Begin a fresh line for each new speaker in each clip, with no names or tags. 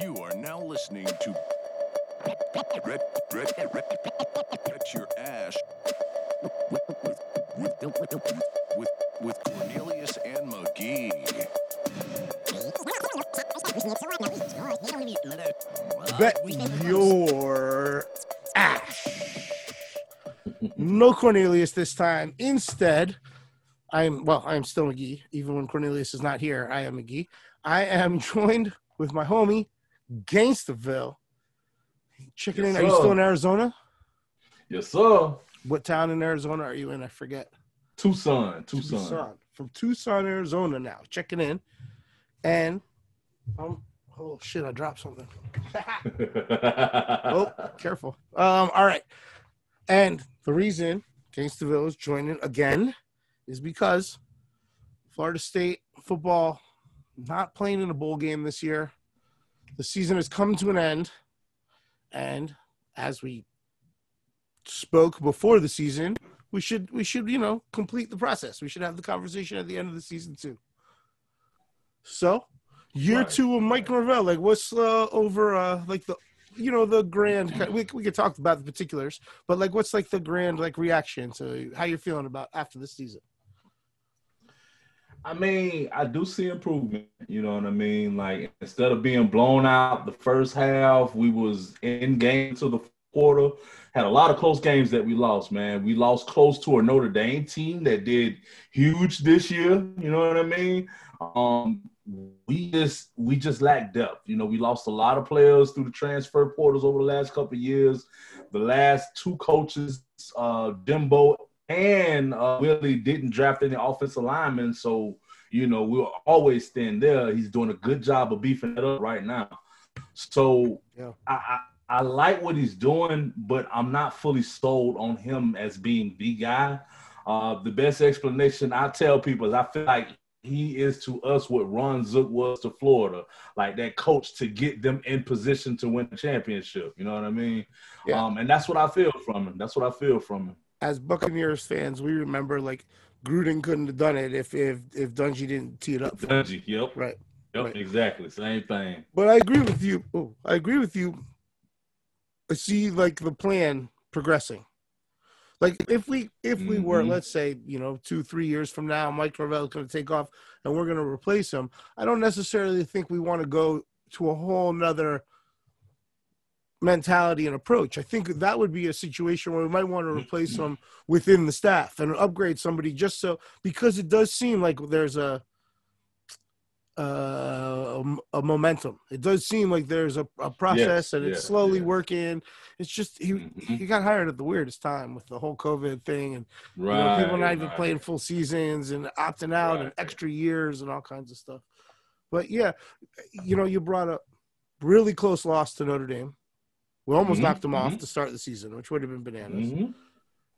You are now listening to Red, Red, Red, Your Ash with, with, with, with Cornelius and Magee.
Bet your ash. No Cornelius this time. Instead, I'm well, I'm still Magee. Even when Cornelius is not here, I am Magee. I am joined with my homie, Gainstaville. Checking
Yes,
in. Are you still in Arizona?
Yes, sir.
What town in Arizona are you in? I forget.
Tucson, Tucson.
Tucson. From Tucson, Arizona now. Checking in. And um oh shit, I dropped something. oh, careful. Um, all right. And the reason Gainstaville is joining again is because Florida State football not playing in a bowl game this year. The season has come to an end. And as we spoke before the season, we should we should, you know, complete the process. We should have the conversation at the end of the season too. So year
Right.
two of Mike Norvell, like what's uh, over uh like the you know the grand we, we could talk about the particulars but like what's like the grand like reaction to how you're feeling about after this season
I mean, I do see improvement. You know what I mean? Like instead of being blown out the first half, we was in game to the quarter. Had a lot of close games that we lost, man. We lost close to a Notre Dame team that did huge this year. You know what I mean? Um, we just we just lack depth. You know, we lost a lot of players through the transfer portals over the last couple of years. The last two coaches, uh, Jimbo and uh, Willie didn't draft any offensive linemen, so you know we'll always stand there. He's doing a good job of beefing it up right now. So
Yeah.
I, I I like what he's doing, but I'm not fully sold on him as being the guy. Uh, the best explanation I tell people is I feel like he is to us what Ron Zook was to Florida, like that coach to get them in position to win the championship. You know what I mean?
Yeah.
Um, and that's what I feel from him. That's what I feel from him.
As buccaneers fans we remember like gruden couldn't have done it if if if dungy didn't tee it up.
Dungy, yep,
right
yep,
right.
exactly, same thing.
but i agree with you oh, i agree with you i see like the plan progressing like if we if we were
Mhm.
let's say you know two three years from now mike Norvell is going to take off and we're going to replace him i don't necessarily think we want to go to a whole nother mentality and approach i think that would be a situation where we might want to replace him within the staff and upgrade somebody just so because it does seem like there's a uh, a, a momentum. It does seem like there's a, a process
Yes,
and it's
yeah,
slowly
yeah.
working. It's just he
Mhm.
he got hired at the weirdest time with the whole COVID thing and you know, people not even
right.
playing full seasons and opting out and extra years and all kinds of stuff. But yeah, you know, you brought up really close loss to Notre Dame. We almost
Mhm,
knocked them off
mhm.
to start the season, which would have been bananas
Mhm.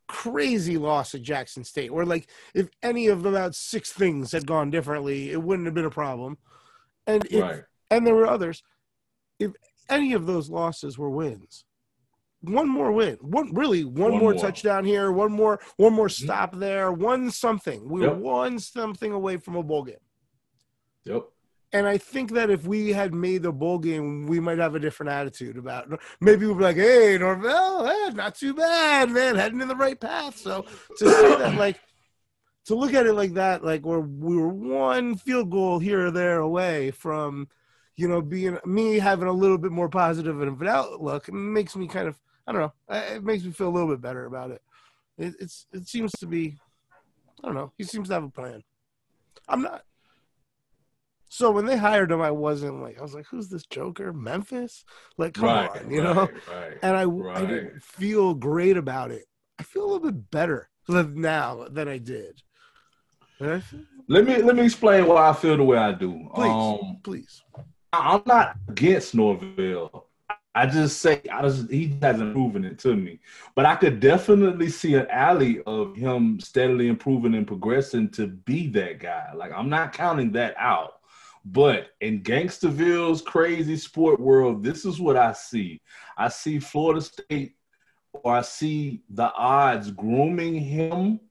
crazy loss at Jackson State, where like if any of about six things had gone differently, it wouldn't have been a problem. And if,
Right.
and there were others. If any of those losses were wins, one more win, one really one,
One
more,
more.
touchdown here, one more one more stop there, one something. We
Yep.
were one something away from a bowl game.
Yep.
And I think that if we had made the bowl game, we might have a different attitude about it. Maybe we'd be like, hey, Norvell, eh, not too bad, man, heading in the right path. So to say that, like, to look at it like that, like where we were one field goal here or there away from, you know, being me having a little bit more positive of an outlook, makes me kind of, I don't know, it makes me feel a little bit better about it. it it's it seems to be, I don't know, he seems to have a plan. I'm not. So when they hired him, I wasn't like I was like, "Who's this Joker? Memphis? Like, come
right.
on, you
right,
know?"
Right.
And I I didn't feel great about it. I feel a little bit better now than I did.
Let me let me explain why I feel the way I do.
Please.
Um,
Please,
I'm not against Norvell. I just say I just he hasn't proven it to me. But I could definitely see an alley of him steadily improving and progressing to be that guy. Like I'm not counting that out. But in Gainstaville's crazy sport world, this is what I see. I see Florida State or I see the odds grooming him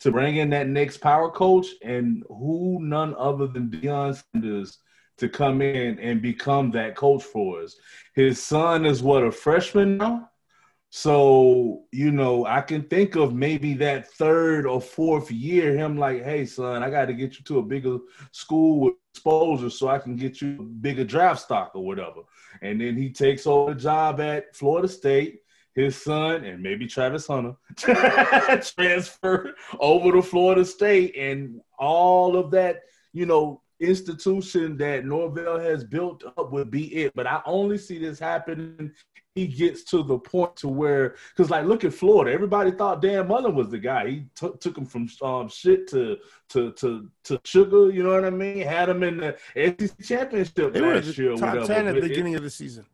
to bring in that next power coach, and who none other than Deion Sanders to come in and become that coach for us. His son is what a freshman now. So, you know, I can think of maybe that third or fourth year, him like, hey, son, I got to get you to a bigger school with exposure so I can get you a bigger draft stock or whatever. And then he takes over the job at Florida State. His son and maybe Travis Hunter transfer over to Florida State, and all of that, you know, institution that Norvell has built up would be it. But I only see this happening he gets to the point to where because like look at Florida, everybody thought Dan Mullen was the guy. He t- took him from um, shit to to to to sugar. You know what I mean? Had him in the SEC championship
They were
last year.
top ten at the
But it-
beginning of the season.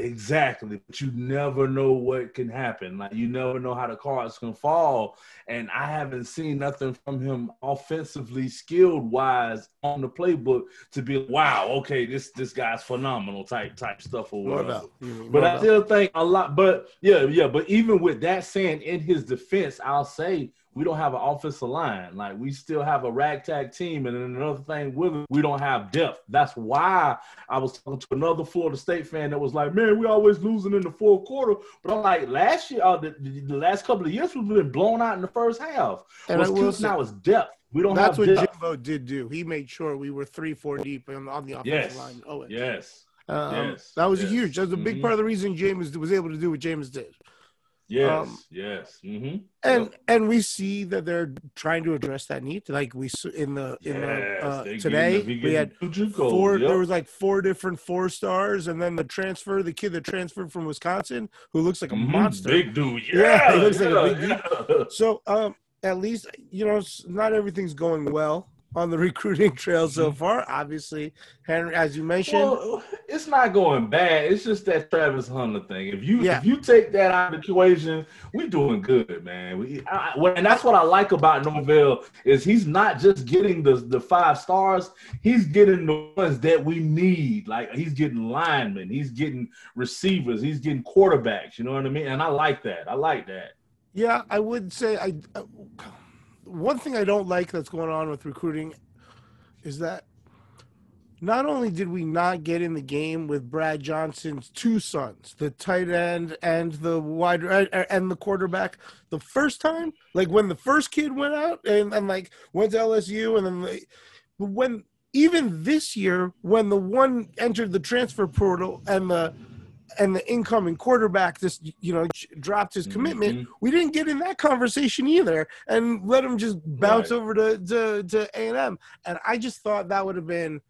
Exactly, but you never know what can happen. Like you never know how the cards can fall, and I haven't seen nothing from him offensively, skilled wise on the playbook to be wow. Okay, this this guy's phenomenal type type stuff or whatever.
Mean
But I still think a lot. But yeah, yeah. But even with that saying, in his defense, I'll say we don't have an offensive line. Like we still have a ragtag team, and then another thing with it, we don't have depth. That's why I was talking to another Florida State fan that was like, "Man, we always losing in the fourth quarter." But I'm like, last year, uh, the, the, last couple of years, we've been blown out in the first half.
And
What's
I will
killed
say-
now is depth. We don't
That's what
depth.
Jimbo did do. He made sure we were three, four deep on, on the offensive
Yes.
line. Oh,
Yes.
um,
yes,
that was
yes.
huge. That was a big
Mhm.
part of the reason James was able to do what James did.
Yes.
Um,
yes. Mm-hmm.
And and we see that they're trying to address that need. Like we in the in the uh, today we had four. There was like four different four stars, and then the transfer, the kid that transferred from Wisconsin, who looks like a monster.
Mm-hmm. Big dude.
Yeah,
Yeah.
he looks like a
yeah,
dude. So, um, at least you know, not everything's going well on the recruiting trail so far. Obviously, Henry, as you mentioned,
Well, it's not going bad. It's just that Travis Hunter thing. If you
Yeah.
if you take that out of the equation, we're doing good, man. We, I, I- and that's what I like about Norvell is he's not just getting the the five stars. He's getting the ones that we need. Like he's getting linemen, he's getting receivers, he's getting quarterbacks. You know what I mean? And I like that. I like that.
yeah, I would say I. Uh, one thing I don't like that's going on with recruiting is that not only did we not get in the game with Brad Johnson's two sons, the tight end and the wide uh, and the quarterback, the first time, like when the first kid went out and, and like went to LSU, and then when even this year when the one entered the transfer portal and the and the incoming quarterback just you know dropped his commitment
Mhm.
we didn't get in that conversation either and let him just bounce
Right.
over to to to A&M and I just thought that would have been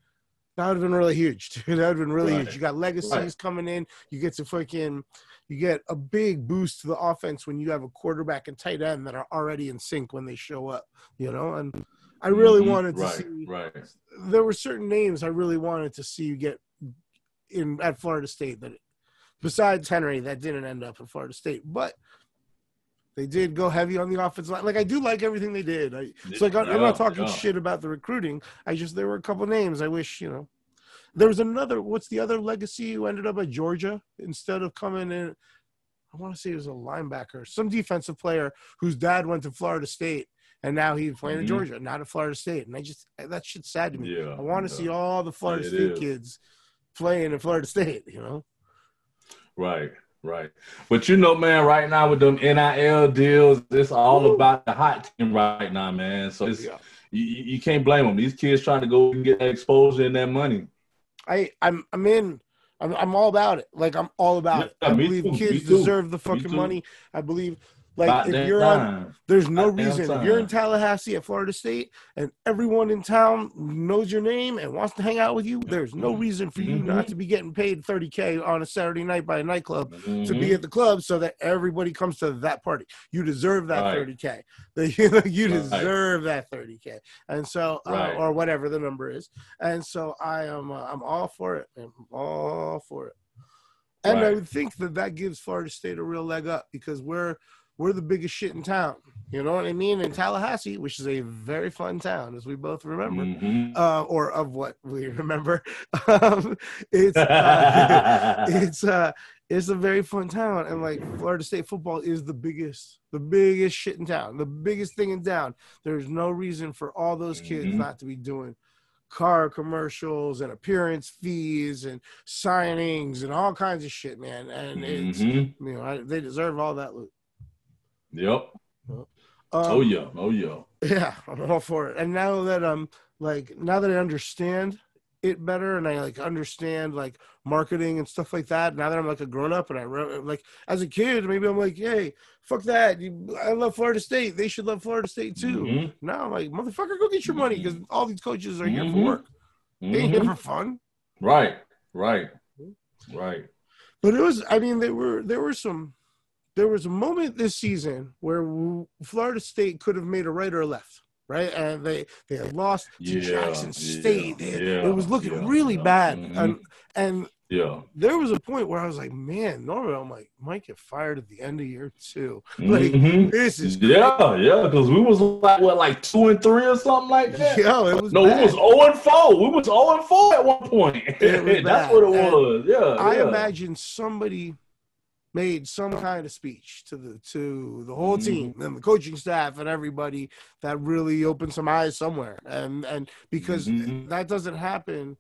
that would have been really huge dude. that would have been really
Right.
huge you got legacies
Right.
coming in you get to fucking you get a big boost to the offense when you have a quarterback and tight end that are already in sync when they show up you know and I really
Mhm.
wanted to
right,
see
right.
there were certain names I really wanted to see you get in at Florida State that besides Henry that didn't end up at Florida State, but they did go heavy on the offensive line. Like I do like everything they did. I, it's like I'm not talking
yeah.
shit about the recruiting. I just there were a couple names I wish you know. There was another. What's the other legacy who ended up at Georgia instead of coming in? I want to say it was a linebacker, some defensive player whose dad went to Florida State, and now he's playing
Mhm.
in Georgia, not at Florida State. And I just that shit's sad to me.
Yeah.
I want to
yeah.
see all the Florida
it
State
is.
kids playing in Florida State. You know,
Right, right. But you know, man, right now with them NIL deals, it's all
Woo.
about the hot team right now, man. So it's,
Yeah.
you, you can't blame them. These kids trying to go and get that exposure and that money.
I I'm I'm in. I'm I'm all about it. Like I'm all about it. I believe
too,
kids deserve the fucking money. I believe like if you're on. There's no reason if you're in. Tallahassee at Florida State and everyone in town knows your name and wants to hang out with you. There's no
Mhm.
reason for you
Mhm.
not to be getting paid 30k on a Saturday night by a nightclub to
Mhm.
be at the club so that everybody comes to that party. You deserve that
Right.
30k. you you
Right.
deserve that 30k. And so uh,
Right.
or whatever the number is. And so I am uh, I'm all for it. I'm all for it. And I would think that that gives Florida State a real leg up because we're we're the biggest shit in town. You know what I mean? In Tallahassee, which is a very fun town, as we both remember,
Mhm.
uh, or of what we remember. um, it's uh, it's uh it's a very fun town, and like Florida State football is the biggest, the biggest shit in town, the biggest thing in town. There's no reason for all those kids
Mhm.
not to be doing car commercials and appearance fees and signings and all kinds of shit, man. And it's
Mhm.
you know I, they deserve all that loot.
Yep.
Um,
Oh yeah. Oh yeah.
Yeah, I'm all for it. And now that I'm like, now that I understand it better and I like understand like marketing and stuff like that, now that I'm like a grown up and I re- like as a kid, maybe I'm like, hey, fuck that. You, I love Florida State. They should love Florida State too.
Mhm.
Now I'm like, motherfucker, go get your money because all these coaches are here for
Mhm.
work. They ain't here
Mhm.
for fun.
Right. Right. Right.
But it was, I mean, there were there were some, there was a moment this season where Florida State could have made a right or a left, right? And they they had lost to
Yeah,
Jackson
yeah,
State.
Yeah,
it was looking
yeah,
really
yeah.
bad,
Mhm.
and and
Yeah.
there was a point where I was like, man, normally I'm like, might get fired at the end of year two. Like
Mhm.
this is
Yeah, yeah, because we was like what, like two and three or something like that.
Yo, it was
no,
bad.
we was zero and four. We was zero and four at one point. That's what it
And
was. Yeah,
I
yeah.
imagine somebody made some kind of speech to the to the whole team
Mm-hmm.
and the coaching staff and everybody that really opened some eyes somewhere and and because
Mhm.
that doesn't happen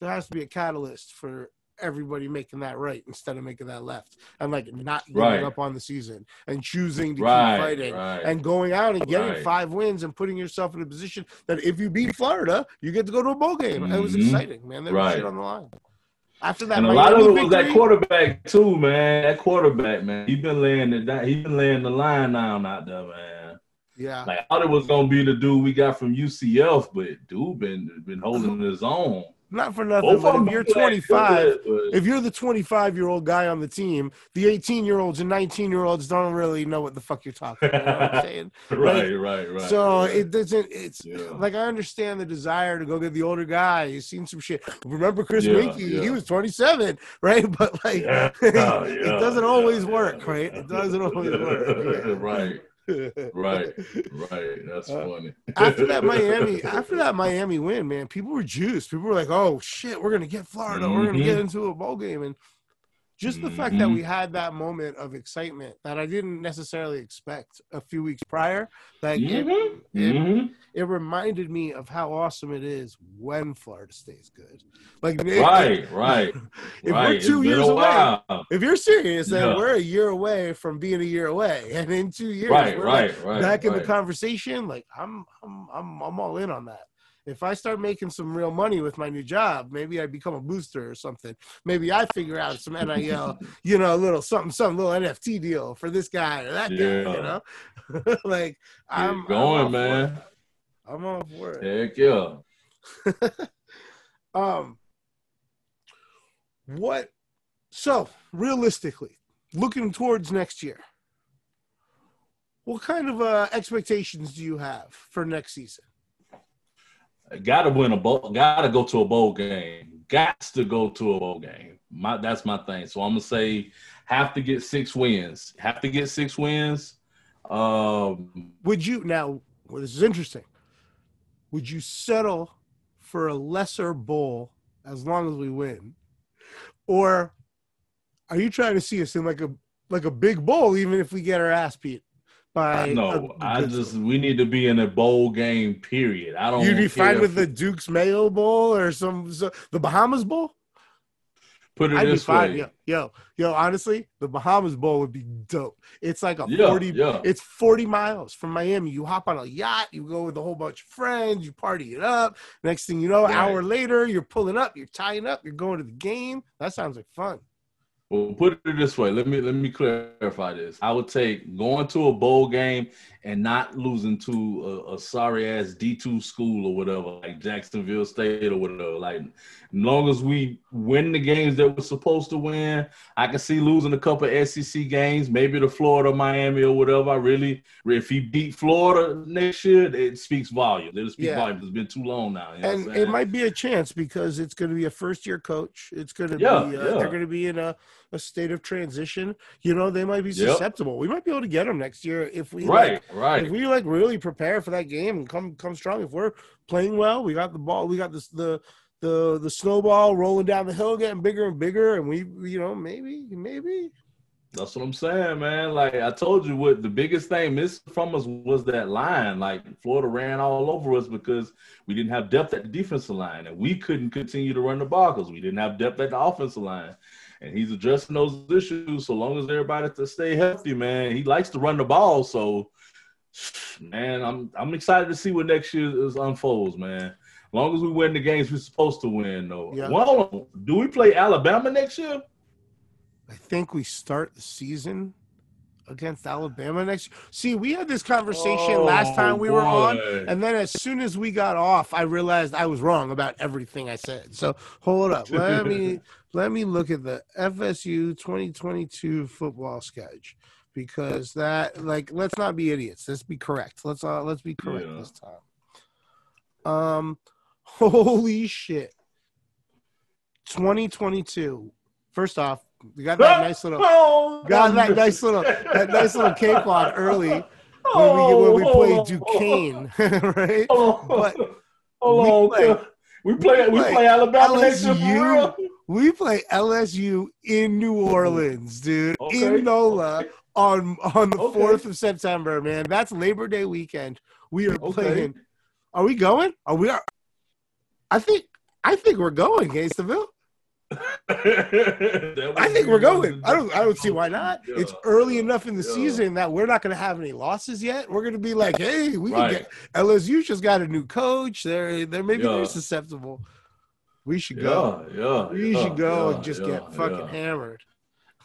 there has to be a catalyst for everybody making that right instead of making that left and like not giving
Right.
up on the season and choosing to
right,
keep fighting
right.
and going out and getting five wins and putting yourself in a position that if you beat Florida, you get to go to a bowl game. It was
Mhm.
exciting, man. There was
Right.
shit on the line. After that,
and a
Miami
lot of it was that quarterback too, man. That quarterback, man. He been laying it down. He been laying the line down out there, man.
Yeah,
Like I thought it was gonna be the dude we got from UCF, but dude been been holding his own.
Not for nothing.
Both
But if you're 25,
good, but-
if you're the 25 year old guy on the team, the 18 year olds and 19 year olds don't really know what the fuck you're talking about. You know I'm saying?
right, right, right.
so
right.
it doesn't. It's
Yeah.
like I understand the desire to go get the older guy. You've seen some shit. Remember Chris
Yeah,
Weinke? He was 27, right? But like,
Yeah,
it
yeah,
doesn't always
yeah,
work,
yeah.
right? It doesn't always work.
right, right, right. That's
Uh,
funny.
after that Miami, after that Miami win, man, people were juiced. People were like, "Oh shit, we're gonna get Florida. We're gonna
Mhm.
get into a bowl game." And just the fact that
Mhm.
we had that moment of excitement that I didn't necessarily expect a few weeks prior, like it,
Mhm,
it,
mhm.
it reminded me of how awesome it is when Florida State's good. Like,
Right, right,
If
right.
we're two years away, if you're serious, then
Yeah.
we're a year away from being a year away, and in two years,
Right,
we're like,
right, right.
back in the conversation, like I'm, I'm, I'm, I'm all in on that. If I start making some real money with my new job, maybe I become a booster or something. Maybe I figure out some NIL, you know, a little something, some little NFT deal for this guy or that guy, you know. like I'm
Keep
I'm
going,
for
man.
I'm all for it.
Heck yeah.
Um, what? So realistically, looking towards next year, what kind of uh, expectations do you have for next season?
Got to win a bowl. Got to go to a bowl game. Got to go to a bowl game. My that's my thing. So I'm gonna say have to get six wins. Have to get six wins. Um,
Would you now? Well, this is interesting. Would you settle for a lesser bowl as long as we win, or are you trying to see us in like a like a big bowl, even if we get our ass beat by?
no, I just we need to be in a bowl game. Period. I don't.
You'd be fine with the Duke's Mayo Bowl or some so, the Bahamas Bowl.
Put it
I'd be
this
fine.
way.
Yo, yo, yo. Honestly, the Bahamas Bowl would be dope. It's like a
Yeah,
forty.
yeah.
It's forty miles from Miami. You hop on a yacht. You go with a whole bunch of friends. You party it up. Next thing you know,
Right.
hour later, you're pulling up. You're tying up. You're going to the game. That sounds like fun.
Well, put it this way. Let me let me clarify this. I would take going to a bowl game and not losing to a, a sorry ass D two school or whatever, like Jacksonville State or whatever. Like, as long as we win the games that we're supposed to win, I can see losing a couple SEC games, maybe to Florida, Miami, or whatever. I really, if he beat Florida next year, it speaks volumes. It'll speak
Yeah.
volumes. It's been too long now. You know
and it might be a chance because it's going to be a first year coach. It's going to
Yeah,
be uh,
yeah.
they're going to be in a, a state of transition. You know, they might be
Yep.
susceptible. We might be able to get them next year if we like,
right, right.
if we like really prepare for that game and come come strong. If we're playing well, we got the ball. We got this the the the snowball rolling down the hill, getting bigger and bigger, and we you know maybe maybe
That's what I'm saying, man. Like I told you, what the biggest thing missed from us was that line. Like Florida ran all over us because we didn't have depth at the defensive line, and we couldn't continue to run the ball because we didn't have depth at the offensive line. And he's addressing those issues so long as everybody to stay healthy, man. He likes to run the ball, so man, I'm I'm excited to see what next year is unfolds, man. As long as we win the games we're supposed to win, though.
Yeah.
Well, do we play Alabama next year?
I think we start the season against Alabama next. See, we had this conversation last time oh, we were on,
Oh,
and then as soon as we got off, I realized I was wrong about everything I said. So hold up, let me let me look at the FSU 2022 football sketch because that like let's not be idiots. Let's be correct. Let's uh let's be correct
Yeah.
this time. Um, holy shit. 2022. First off, we got that nice little
Oh,
got that nice little that nice little cakewalk early when we when we played Duquesne, right?
Hold
But
on, hold
we
on. We play, we
play
play Alabama next year for
LSU. We play LSU in New Orleans, dude,
Okay.
in NOLA
Okay.
on on the
Okay.
fourth of September, man. That's Labor Day weekend. We are
Okay.
playing. Are we going? Are we? Are, I think I think we're going, Gainstaville. I think we're going. I don't. I don't see why not. It's early enough in the
Yeah.
season that we're not going to have any losses yet. We're going to be like, hey, we can get LSU just got a new coach. They're they're maybe
Yeah.
they're susceptible. We should go.
Yeah, yeah.
We
yeah,
should go
yeah,
and just
yeah,
get fucking
yeah.
hammered.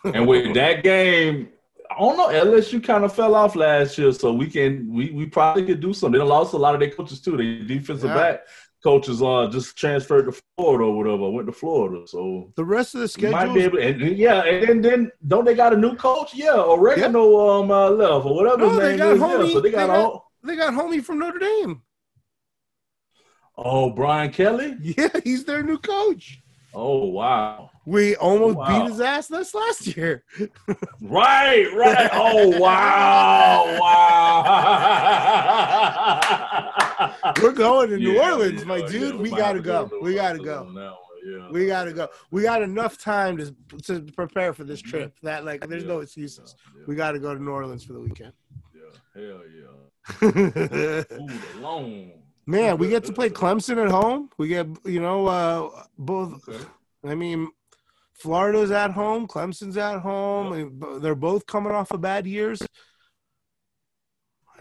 And with that game, I don't know. LSU kind of fell off last year, so we can we we probably could do something. They lost a lot of their coaches too. Their defensive
Yeah.
back coaches uh just transferred to Florida or whatever. Went to Florida, so
The rest of the
we might be
schedule.
able. And yeah, and then, then don't they got a new coach? Yeah, Orgeron um uh, left or whatever
No,
his
they got
is. Yeah,
homie-
so they got,
they got-
all.
They got homie from Notre Dame.
Oh, Brian Kelly.
Yeah, he's their new coach.
Oh wow.
We almost oh,
Wow.
beat his ass this last year.
Right, right. Oh wow, wow.
We're going to New
Yeah,
Orleans,
yeah,
my
yeah.
dude. We gotta
have
go. We gotta go.
on that one, Yeah.
We gotta go. We got enough time to to prepare for this trip. Mm-hmm. That like, there's no excuses. We got to go to New Orleans for the weekend.
yeah. Hell yeah. Food alone.
Man, we get to play Clemson at home. We get you know uh, both.
Okay.
I mean, Florida's at home. Clemson's at home. They're both coming off of bad years.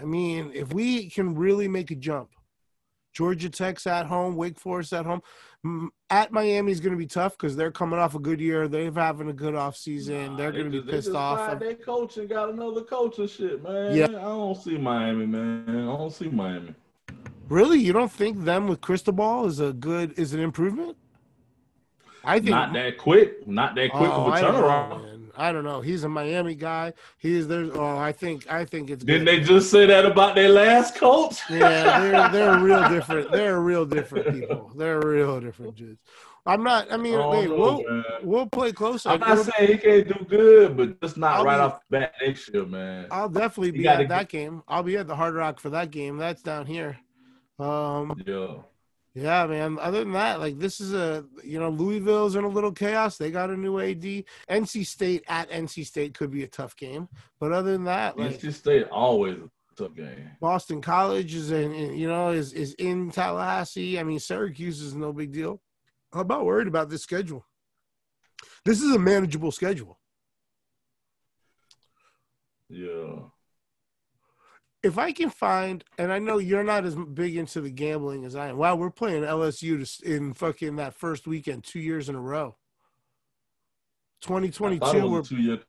I mean, if we can really make a jump, Georgia Tech's at home, Wake Forest at home. At Miami's going to be tough because they're coming off a good year. They're having a good off season.
Nah,
they're going to be
they
pissed off.
Their coach and got another coach and shit, man.
Yeah.
I don't see Miami, man. I don't see Miami.
Really, you don't think them with Cristobal is a good is an improvement? I think
Not that quick. Not that quick
Oh,
of a
oh, I
turnaround.
man. I don't know. He's a Miami guy. He's there. Oh, I think I think it's.
Didn't
good.
they just say that about their last coach?
Yeah, they're they're real different. They're real different people. They're real different dudes. I'm not. I mean,
Oh,
hey,
no,
we'll
man.
we'll play close.
I'm not saying he can't do good, but just not
I'll
right
be-
off the bat next year, man.
I'll definitely be at that game. I'll be at the Hard Rock for that game. That's down here. Um,
Yeah.
yeah, man. Other than that, like this is a you know Louisville's in a little chaos. They got a new AD. NC State at NC State could be a tough game, but other than that, like
NC State always a tough game.
Boston College is in, you know, is is in Tallahassee. I mean, Syracuse is no big deal. I'm about worried about this schedule. This is a manageable schedule.
Yeah.
If I can find, and I know you're not as big into the gambling as I am. Wow, we're playing LSU to, in fucking that first weekend two years in a row.
I thought it
2022, we're
two-year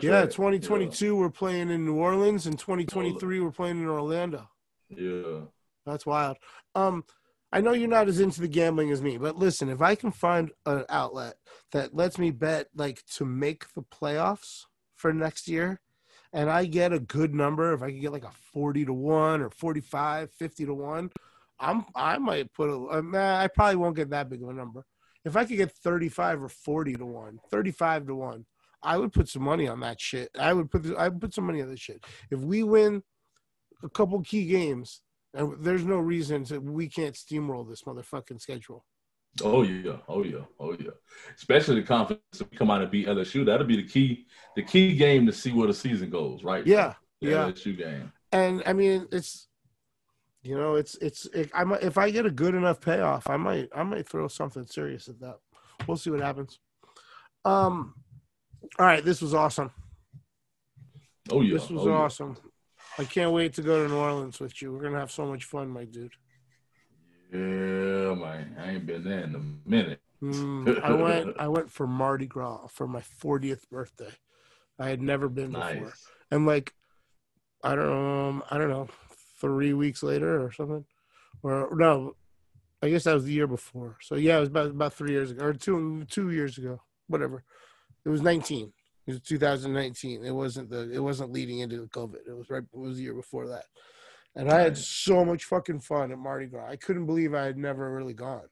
yeah,
track.
2022 we're playing in New Orleans, and 2023 we're playing in Orlando.
Yeah.
That's wild. Um, I know you're not as into the gambling as me, but listen, if I can find an outlet that lets me bet like to make the playoffs for next year, and I get a good number, if I could get like a 40 to 1 or 45, 50 to 1, I'm I might put a uh, I probably won't get that big of a number. If I could get 35 or 40 to 1, 35 to 1, I would put some money on that shit. I would put I would put some money on this shit. If we win a couple key games, and there's no reason to we can't steamroll this motherfucking schedule.
Oh yeah, oh yeah, oh yeah. Especially the confidence to come out and beat LSU. That'll be the key, the key game to see where the season goes, right?
Yeah,
The
yeah.
LSU game.
And I mean, it's you know, it's it's it, I might if I get a good enough payoff, I might I might throw something serious at that. We'll see what happens. Um, all right, this was awesome.
Oh yeah,
This was
oh, yeah.
awesome. I can't wait to go to New Orleans with you. We're gonna have so much fun, my dude.
Yeah, man. I ain't been there in a minute.
Mm, I went I went for Mardi Gras for my 40th birthday. I had never been before.
Nice.
and like I don't know, um, I don't know, three weeks later or something, or no, I guess that was the year before. So yeah, it was about about three years ago or two two years ago, whatever. It was nineteen. It was 2019. It wasn't the. It wasn't leading into the COVID. It was right. It was the year before that, and I had so much fucking fun at Mardi Gras. I couldn't believe I had never really gone.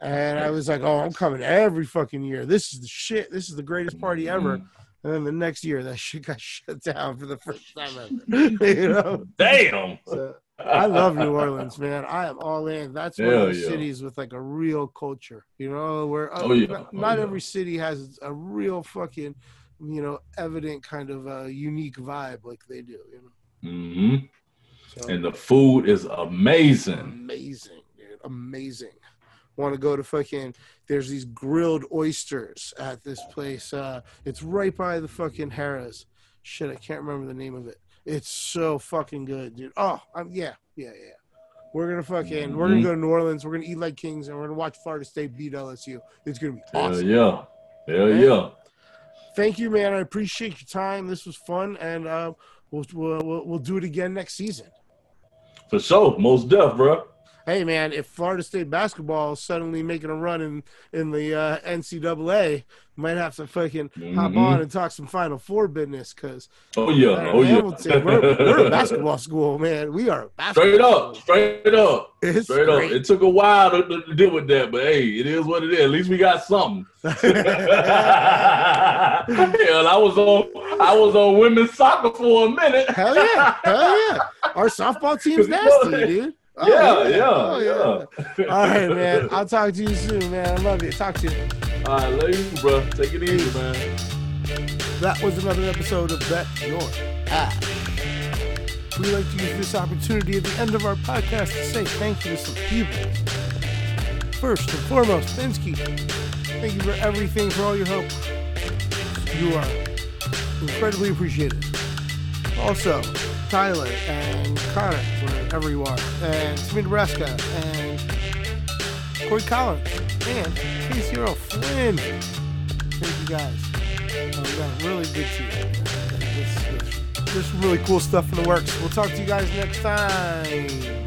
And I was like, "Oh, I'm coming every fucking year. This is the shit. This is the greatest party ever."
Mhm.
And then the next year, that shit got shut down for the first time ever. you know,
Damn.
so, I love New Orleans, man. I am all in. That's one of the
yeah.
cities with like a real culture. You know, where uh,
Oh, yeah.
not,
Oh,
not
yeah.
every city has a real fucking, you know, evident kind of a unique vibe like they do. You know,
hmm
so
And the food is amazing.
amazing, dude, amazing. Want to go to fucking? There's these grilled oysters at this place. Uh, it's right by the fucking Harrah's. Shit, I can't remember the name of it. It's so fucking good, dude. Oh, um, yeah, yeah, yeah. We're gonna fucking, we're gonna go to New Orleans. We're gonna eat like kings, and we're gonna watch Florida State beat LSU. It's gonna be awesome.
Hell yeah. Hell
Man.
yeah.
Thank you, man. I appreciate your time. This was fun, and uh, we'll, we'll we'll we'll do it again next season.
For sure. Most deaf, bro.
Hey man, if Florida State basketball is suddenly making a run in in the uh, NCAA, might have to fucking hop
Mhm.
on and talk some Final Four business because
Oh yeah. Oh yeah.
we're, we're a basketball school, man. We are a basketball.
Straight up.
school.
Straight up.
It's
Straight
great.
up. It took a while to, to deal with that, but hey, it is what it is. At least we got something. Hell, I was on I was on women's soccer for a minute.
Hell yeah, hell yeah. Our softball team's nasty, dude. Oh,
yeah, yeah,
Oh,
yeah.
All right, man. I'll talk to you soon, man. I love you. Talk to you.
All right, love you, bro. Take it easy, man.
That was another episode of Bet Your Ass. We like to use this opportunity at the end of our podcast to say thank you to some people. First and foremost, Pinsky, thank you for everything, for all your help. You are incredibly appreciated. Also, Tyler and Connor, are, and Smith Nebraska, and Corey Collins, and Casey Earl Flynn. Thank you guys. Uh, we got a really good team. There's, really cool stuff in the works. We'll talk to you guys next time.